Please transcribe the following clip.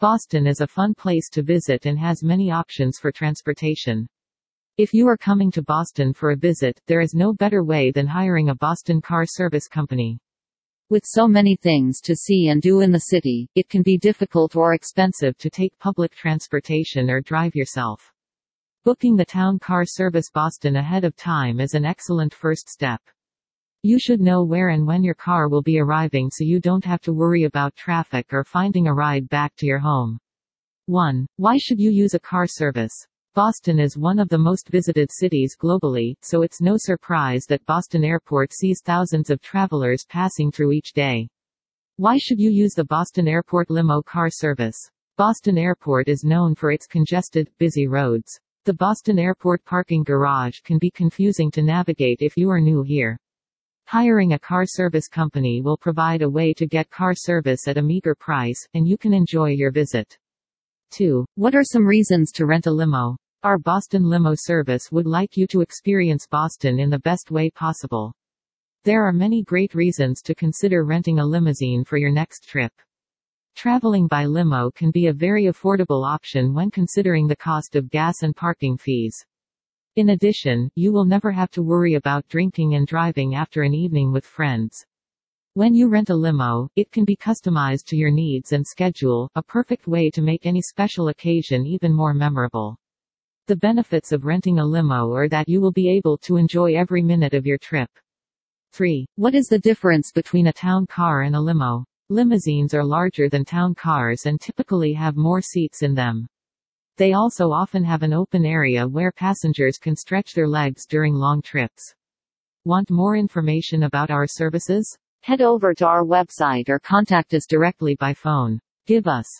Boston is a fun place to visit and has many options for transportation. If you are coming to Boston for a visit, there is no better way than hiring a Boston car service company. With so many things to see and do in the city, it can be difficult or expensive to take public transportation or drive yourself. Booking the Town Car Service Boston ahead of time is an excellent first step. You should know where and when your car will be arriving so you don't have to worry about traffic or finding a ride back to your home. 1. Why should you use a car service? Boston is one of the most visited cities globally, so it's no surprise that Boston Airport sees thousands of travelers passing through each day. Why should you use the Boston Airport Limo car service? Boston Airport is known for its congested, busy roads. The Boston Airport parking garage can be confusing to navigate if you are new here. Hiring a car service company will provide a way to get car service at a meager price, and you can enjoy your visit. 2. What are some reasons to rent a limo? Our Boston Limo service would like you to experience Boston in the best way possible. There are many great reasons to consider renting a limousine for your next trip. Traveling by limo can be a very affordable option when considering the cost of gas and parking fees. In addition, you will never have to worry about drinking and driving after an evening with friends. When you rent a limo, it can be customized to your needs and schedule, a perfect way to make any special occasion even more memorable. The benefits of renting a limo are that you will be able to enjoy every minute of your trip. 3. What is the difference between a town car and a limo? Limousines are larger than town cars and typically have more seats in them. They also often have an open area where passengers can stretch their legs during long trips. Want more information about our services? Head over to our website or contact us directly by phone. Give us